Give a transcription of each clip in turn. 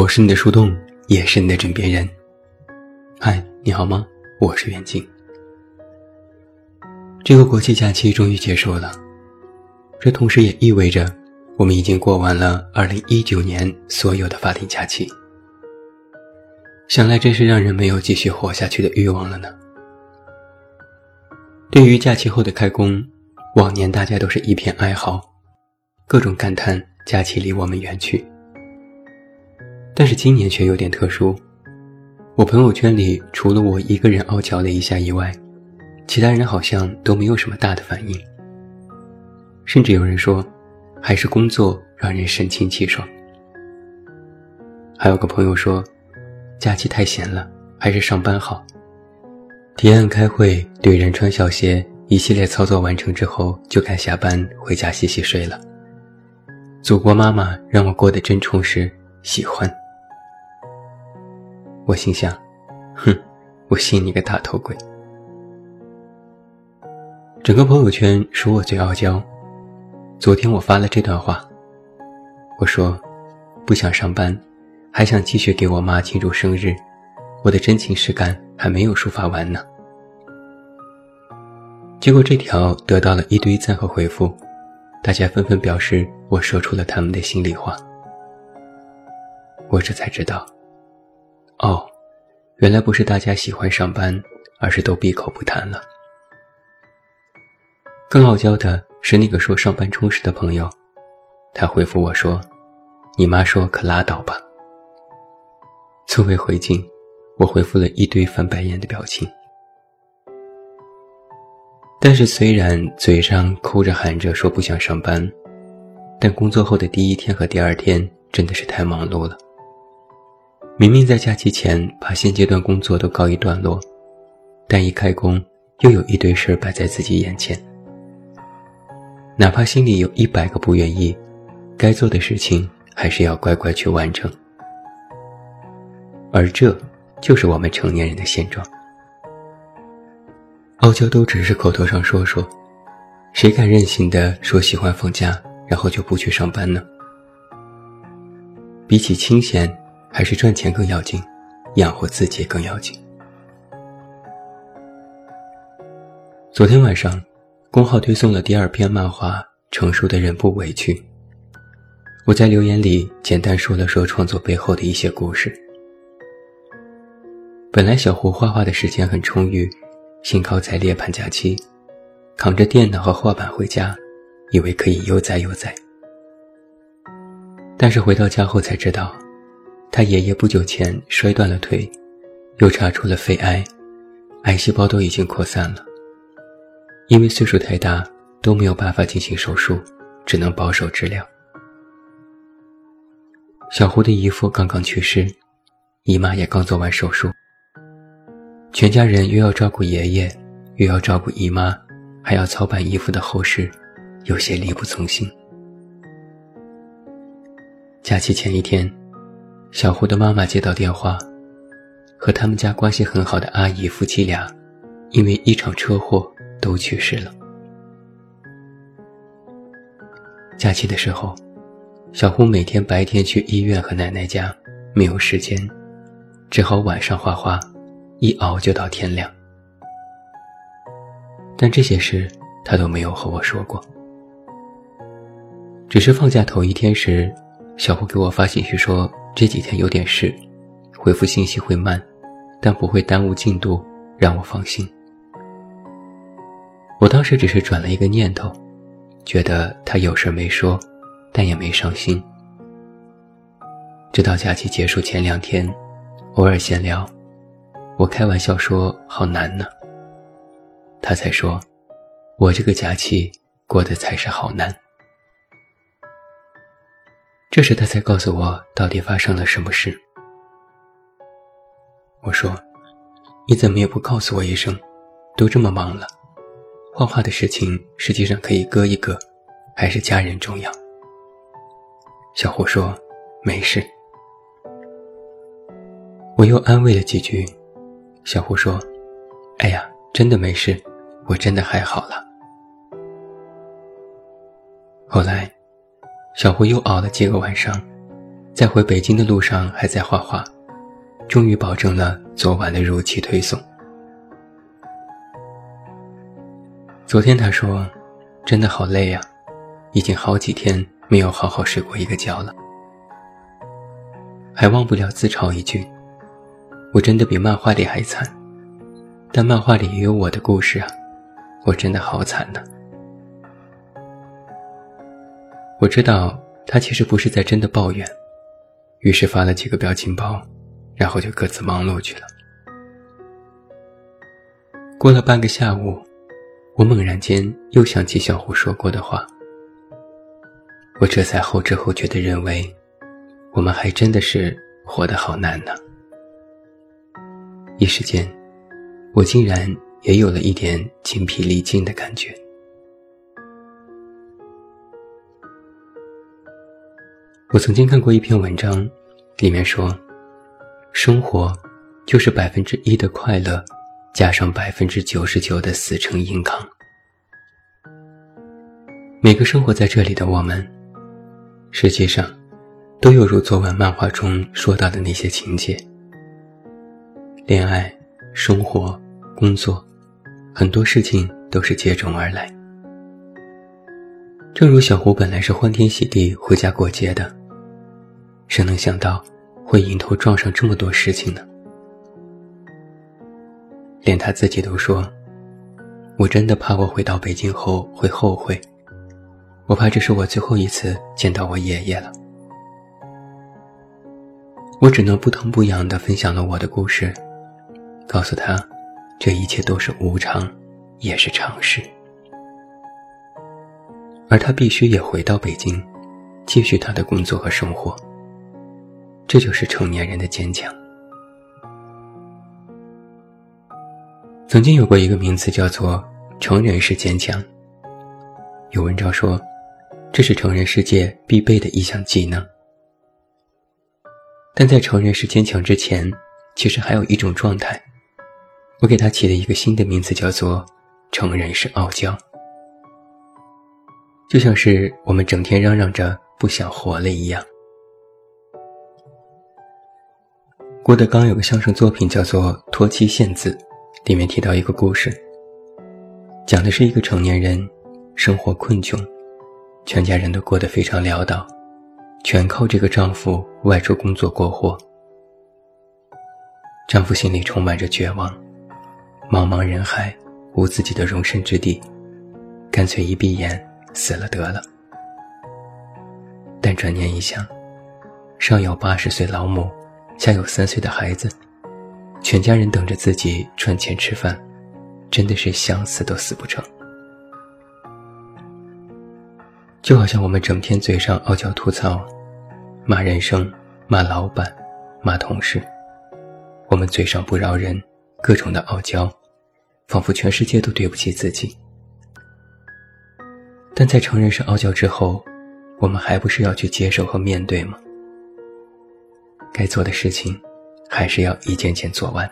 我是你的树洞，也是你的枕边人。嗨，你好吗？我是远静。这个国际假期终于结束了，这同时也意味着我们已经过完了2019年所有的法定假期。想来真是让人没有继续活下去的欲望了呢。对于假期后的开工，往年大家都是一片哀嚎，各种感叹假期离我们远去。但是今年却有点特殊，我朋友圈里除了我一个人傲娇了一下以外，其他人好像都没有什么大的反应。甚至有人说，还是工作让人神清气爽。还有个朋友说，假期太闲了，还是上班好。提案、开会、怼人、穿小鞋，一系列操作完成之后，就该下班回家洗洗睡了。祖国妈妈让我过得真充实，喜欢。我心想，哼，我信你个大头鬼！整个朋友圈属我最傲娇。昨天我发了这段话，我说，不想上班，还想继续给我妈庆祝生日，我的真情实感还没有抒发完呢。结果这条得到了一堆赞和回复，大家纷纷表示我说出了他们的心里话。我这才知道，哦，原来不是大家喜欢上班，而是都闭口不谈了。更傲娇的是那个说上班充实的朋友，他回复我说：“你妈说可拉倒吧。”作为回敬，我回复了一堆翻白眼的表情。但是虽然嘴上哭着喊着说不想上班，但工作后的第一天和第二天真的是太忙碌了。明明在假期前把现阶段工作都告一段落，但一开工又有一堆事儿摆在自己眼前。哪怕心里有一百个不愿意，该做的事情还是要乖乖去完成。而这就是我们成年人的现状。傲娇都只是口头上说说，谁敢任性的说喜欢放假，然后就不去上班呢？比起清闲，还是赚钱更要紧，养活自己更要紧。昨天晚上。公号推送了第二篇漫画《成熟的人不委屈》。我在留言里简单说了说创作背后的一些故事。本来小胡画画的时间很充裕，兴高采烈盼假期，扛着电脑和画板回家，以为可以悠哉悠哉。但是回到家后才知道，他爷爷不久前摔断了腿，又查出了肺癌，癌细胞都已经扩散了。因为岁数太大，都没有办法进行手术，只能保守治疗。小胡的姨父刚刚去世，姨妈也刚做完手术，全家人又要照顾爷爷，又要照顾姨妈，还要操办姨父的后事，有些力不从心。假期前一天，小胡的妈妈接到电话，和他们家关系很好的阿姨夫妻俩，因为一场车祸。都去世了。假期的时候，小胡每天白天去医院和奶奶家，没有时间，只好晚上画画，一熬就到天亮。但这些事他都没有和我说过，只是放假头一天时，小胡给我发信息说这几天有点事，回复信息会慢，但不会耽误进度，让我放心。我当时只是转了一个念头，觉得他有事没说，但也没伤心。直到假期结束前两天，偶尔闲聊，我开玩笑说好难呢，他才说，我这个假期过得才是好难。这时他才告诉我到底发生了什么事。我说，你怎么也不告诉我一声，都这么忙了。画画的事情实际上可以搁一搁，还是家人重要。小胡说：“没事。”我又安慰了几句。小胡说：“哎呀，真的没事，我真的还好了。”后来，小胡又熬了几个晚上，在回北京的路上还在画画，终于保证了昨晚的如期推送。昨天他说：“真的好累呀，已经好几天没有好好睡过一个觉了。”还忘不了自嘲一句：“我真的比漫画里还惨，但漫画里也有我的故事啊，我真的好惨呢。”我知道他其实不是在真的抱怨，于是发了几个表情包，然后就各自忙碌去了。过了半个下午，我猛然间又想起小胡说过的话，我这才后知后觉地认为，我们还真的是活得好难呢。一时间，我竟然也有了一点精疲力尽的感觉。我曾经看过一篇文章，里面说，生活就是百分之一的快乐，加上百分之九十九的死撑硬扛。每个生活在这里的我们，实际上，都有如昨晚漫画中说到的那些情节：恋爱、生活、工作，很多事情都是接踵而来。正如小胡本来是欢天喜地回家过节的。谁能想到，会迎头撞上这么多事情呢？连他自己都说：“我真的怕我回到北京后会后悔，我怕这是我最后一次见到我爷爷了。”我只能不疼不痒地分享了我的故事，告诉他，这一切都是无常，也是常事，而他必须也回到北京，继续他的工作和生活。这就是成年人的坚强。曾经有过一个名词叫做“成人式坚强”。有文章说，这是成人世界必备的一项技能。但在成人式坚强之前，其实还有一种状态，我给它起了一个新的名字，叫做“成人式傲娇”。就像是我们整天嚷嚷着不想活了一样。郭德纲有个相声作品叫做《托妻献子》，里面提到一个故事，讲的是一个成年人生活困窘，全家人都过得非常潦倒，全靠这个丈夫外出工作过活。丈夫心里充满着绝望，茫茫人海无自己的容身之地，干脆一闭眼死了得了。但转念一想，上有八十岁老母。家有三岁的孩子，全家人等着自己赚钱吃饭，真的是想死都死不成。就好像我们整天嘴上傲娇吐槽，骂人生、骂老板、骂同事，我们嘴上不饶人，各种的傲娇，仿佛全世界都对不起自己。但在承认是傲娇之后，我们还不是要去接受和面对吗？该做的事情，还是要一件件做完。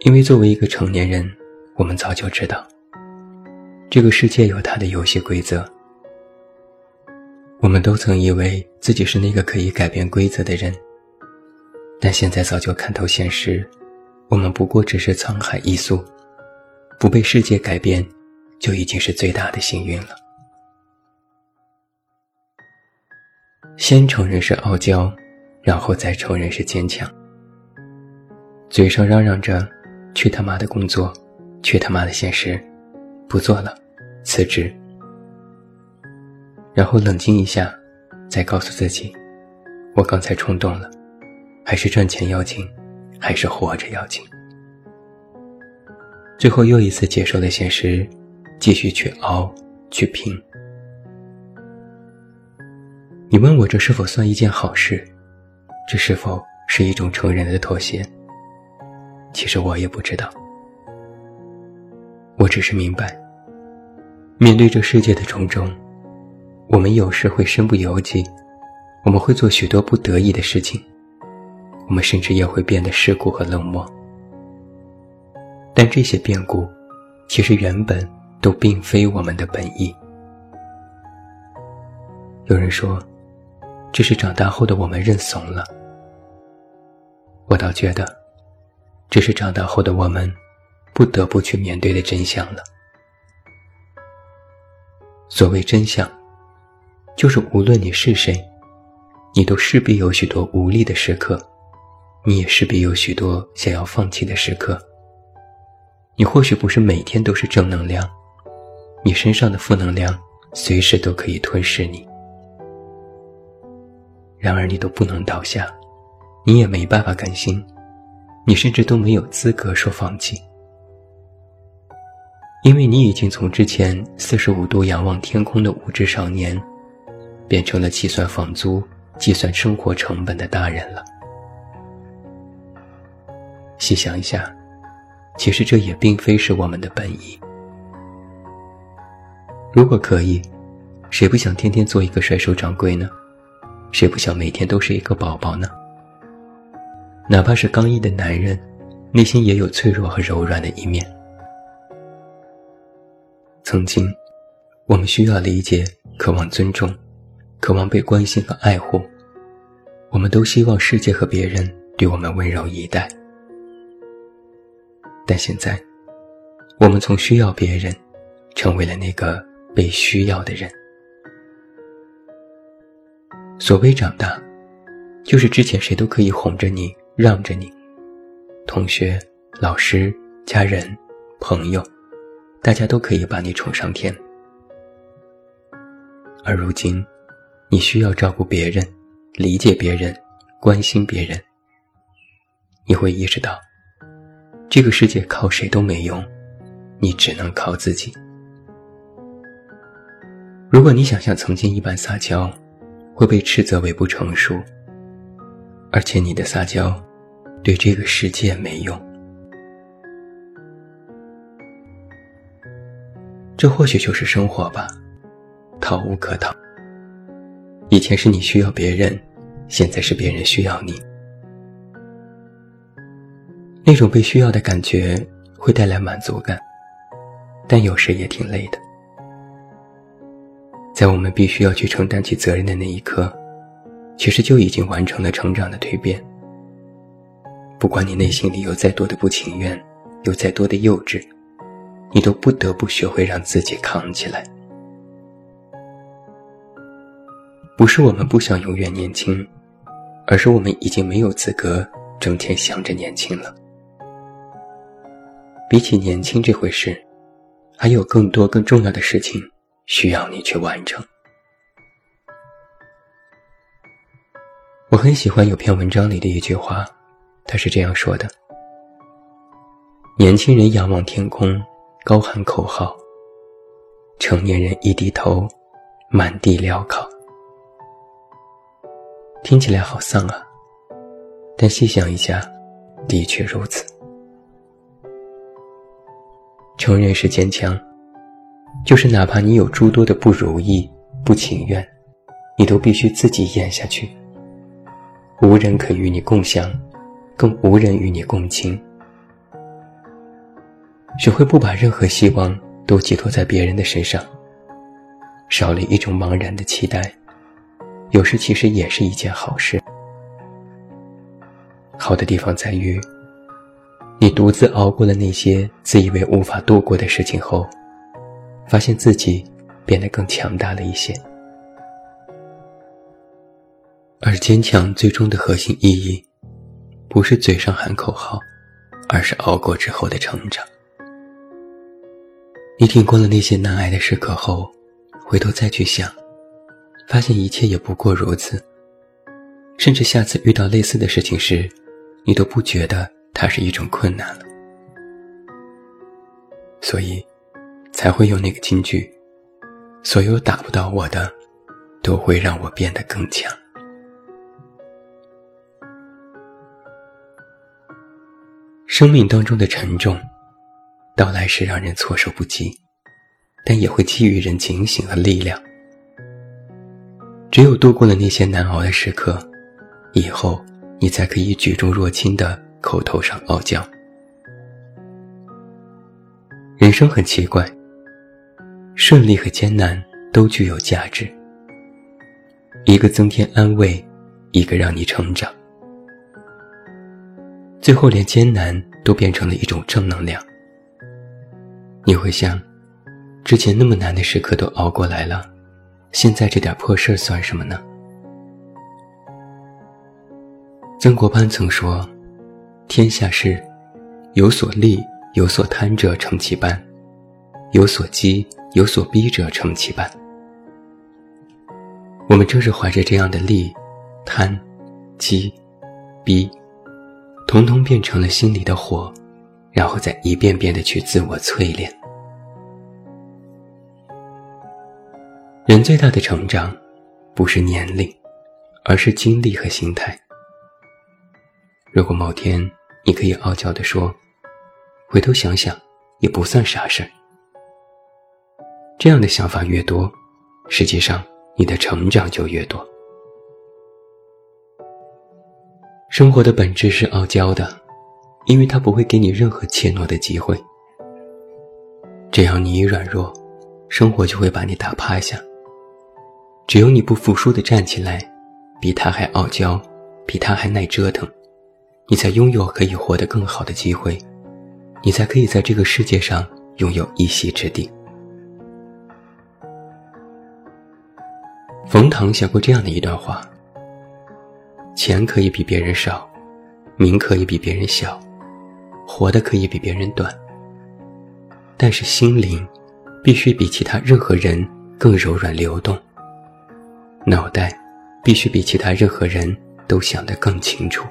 因为作为一个成年人，我们早就知道，这个世界有它的游戏规则。我们都曾以为自己是那个可以改变规则的人，但现在早就看透现实，我们不过只是沧海一粟，不被世界改变，就已经是最大的幸运了。先承认是傲娇，然后再承认是坚强。嘴上嚷嚷着“去他妈的工作，去他妈的现实，不做了，辞职”，然后冷静一下，再告诉自己：“我刚才冲动了，还是赚钱要紧，还是活着要紧。”最后又一次接受了现实，继续去熬，去拼。你问我这是否算一件好事？这是否是一种成人的妥协？其实我也不知道。我只是明白，面对这世界的种种，我们有时会身不由己，我们会做许多不得已的事情，我们甚至也会变得世故和冷漠。但这些变故，其实原本都并非我们的本意。有人说。只是长大后的我们认怂了。我倒觉得，这是长大后的我们不得不去面对的真相了。所谓真相，就是无论你是谁，你都势必有许多无力的时刻，你也势必有许多想要放弃的时刻。你或许不是每天都是正能量，你身上的负能量随时都可以吞噬你。然而，你都不能倒下，你也没办法甘心，你甚至都没有资格说放弃，因为你已经从之前四十五度仰望天空的无知少年，变成了计算房租、计算生活成本的大人了。细想一下，其实这也并非是我们的本意。如果可以，谁不想天天做一个甩手掌柜呢？谁不想每天都是一个宝宝呢？哪怕是刚毅的男人，内心也有脆弱和柔软的一面。曾经，我们需要理解，渴望尊重，渴望被关心和爱护。我们都希望世界和别人对我们温柔以待。但现在，我们从需要别人，成为了那个被需要的人。所谓长大，就是之前谁都可以哄着你、让着你，同学、老师、家人、朋友，大家都可以把你宠上天。而如今，你需要照顾别人、理解别人、关心别人，你会意识到，这个世界靠谁都没用，你只能靠自己。如果你想像曾经一般撒娇，会被斥责为不成熟，而且你的撒娇对这个世界没用。这或许就是生活吧，逃无可逃。以前是你需要别人，现在是别人需要你。那种被需要的感觉会带来满足感，但有时也挺累的。在我们必须要去承担起责任的那一刻，其实就已经完成了成长的蜕变。不管你内心里有再多的不情愿，有再多的幼稚，你都不得不学会让自己扛起来。不是我们不想永远年轻，而是我们已经没有资格整天想着年轻了。比起年轻这回事，还有更多更重要的事情。需要你去完成。我很喜欢有篇文章里的一句话，他是这样说的：“年轻人仰望天空，高喊口号；成年人一低头，满地镣铐。”听起来好丧啊，但细想一下，的确如此。成人是坚强。就是哪怕你有诸多的不如意、不情愿，你都必须自己咽下去。无人可与你共享，更无人与你共情。学会不把任何希望都寄托在别人的身上，少了一种茫然的期待，有时其实也是一件好事。好的地方在于，你独自熬过了那些自以为无法度过的事情后。发现自己变得更强大了一些，而坚强最终的核心意义，不是嘴上喊口号，而是熬过之后的成长。你挺过了那些难挨的时刻后，回头再去想，发现一切也不过如此。甚至下次遇到类似的事情时，你都不觉得它是一种困难了。所以。才会有那个金句：“所有打不到我的，都会让我变得更强。”生命当中的沉重，到来时让人措手不及，但也会给予人警醒和力量。只有度过了那些难熬的时刻，以后你才可以举重若轻的口头上傲娇。人生很奇怪。顺利和艰难都具有价值。一个增添安慰，一个让你成长。最后，连艰难都变成了一种正能量。你会想，之前那么难的时刻都熬过来了，现在这点破事儿算什么呢？曾国藩曾说：“天下事，有所利有所贪者成其班，有所积有所逼者成其半。”我们正是怀着这样的利、贪、积、逼，统统变成了心里的火，然后再一遍遍的去自我淬炼。人最大的成长，不是年龄，而是经历和心态。如果某天你可以傲娇地说：“回头想想，也不算啥事儿。”这样的想法越多，实际上你的成长就越多。生活的本质是傲娇的，因为它不会给你任何怯懦的机会。只要你一软弱，生活就会把你打趴下。只有你不服输的站起来，比他还傲娇，比他还耐折腾。你才拥有可以活得更好的机会，你才可以在这个世界上拥有一席之地。冯唐写过这样的一段话：钱可以比别人少，名可以比别人小，活的可以比别人短，但是心灵必须比其他任何人更柔软流动，脑袋必须比其他任何人都想得更清楚。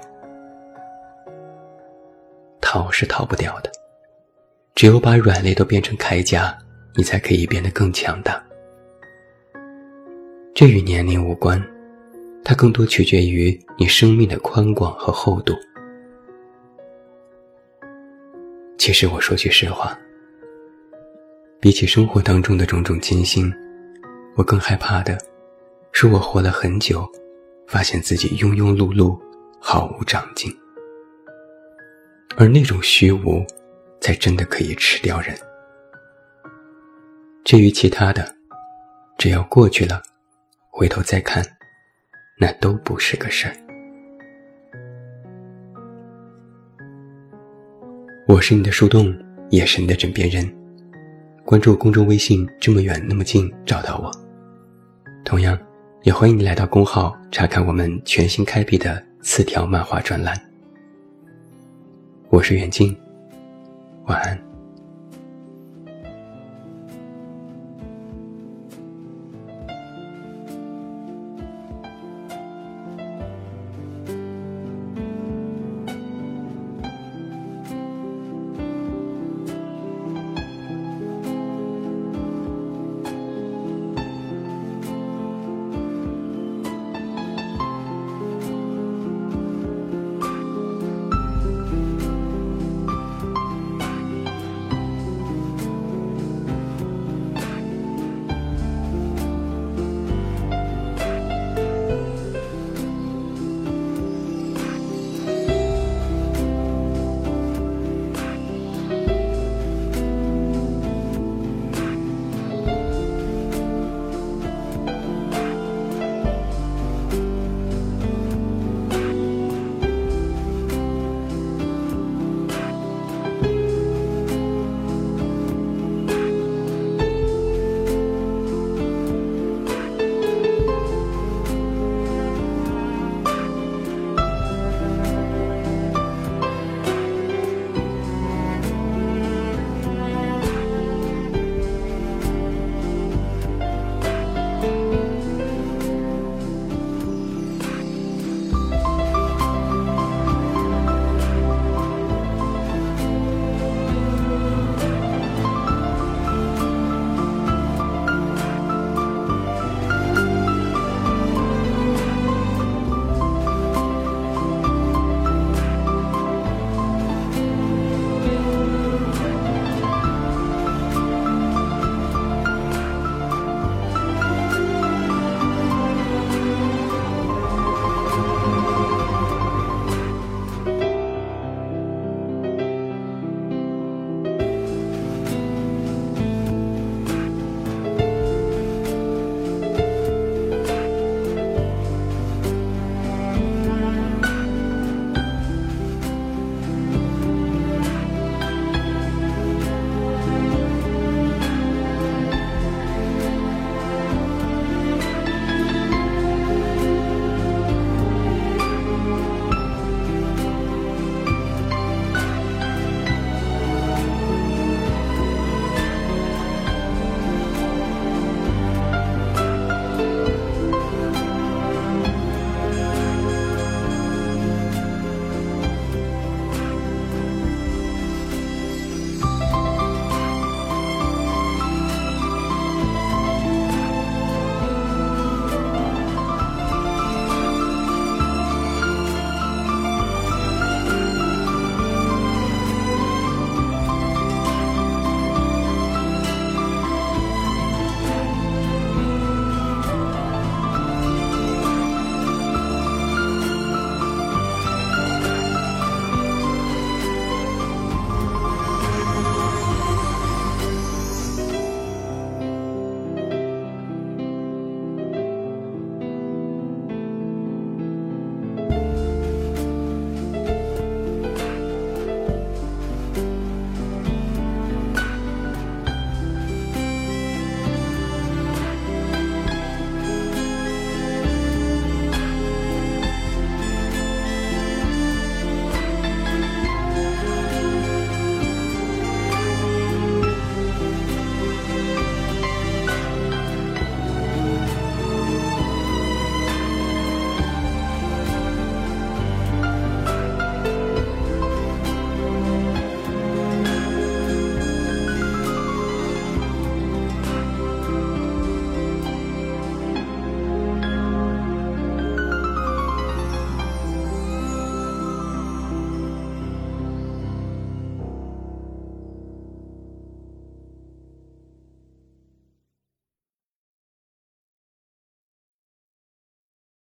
逃是逃不掉的，只有把软肋都变成铠甲，你才可以变得更强大。这与年龄无关，它更多取决于你生命的宽广和厚度。其实我说句实话，比起生活当中的种种艰辛，我更害怕的，是我活了很久，发现自己庸庸碌碌，毫无长进。而那种虚无，才真的可以吃掉人。至于其他的，只要过去了，回头再看，那都不是个事儿。我是你的树洞，也是你的枕边人。关注公众微信，这么远那么近，找到我。同样，也欢迎你来到公号查看我们全新开辟的词条漫画专栏。我是远近，晚安。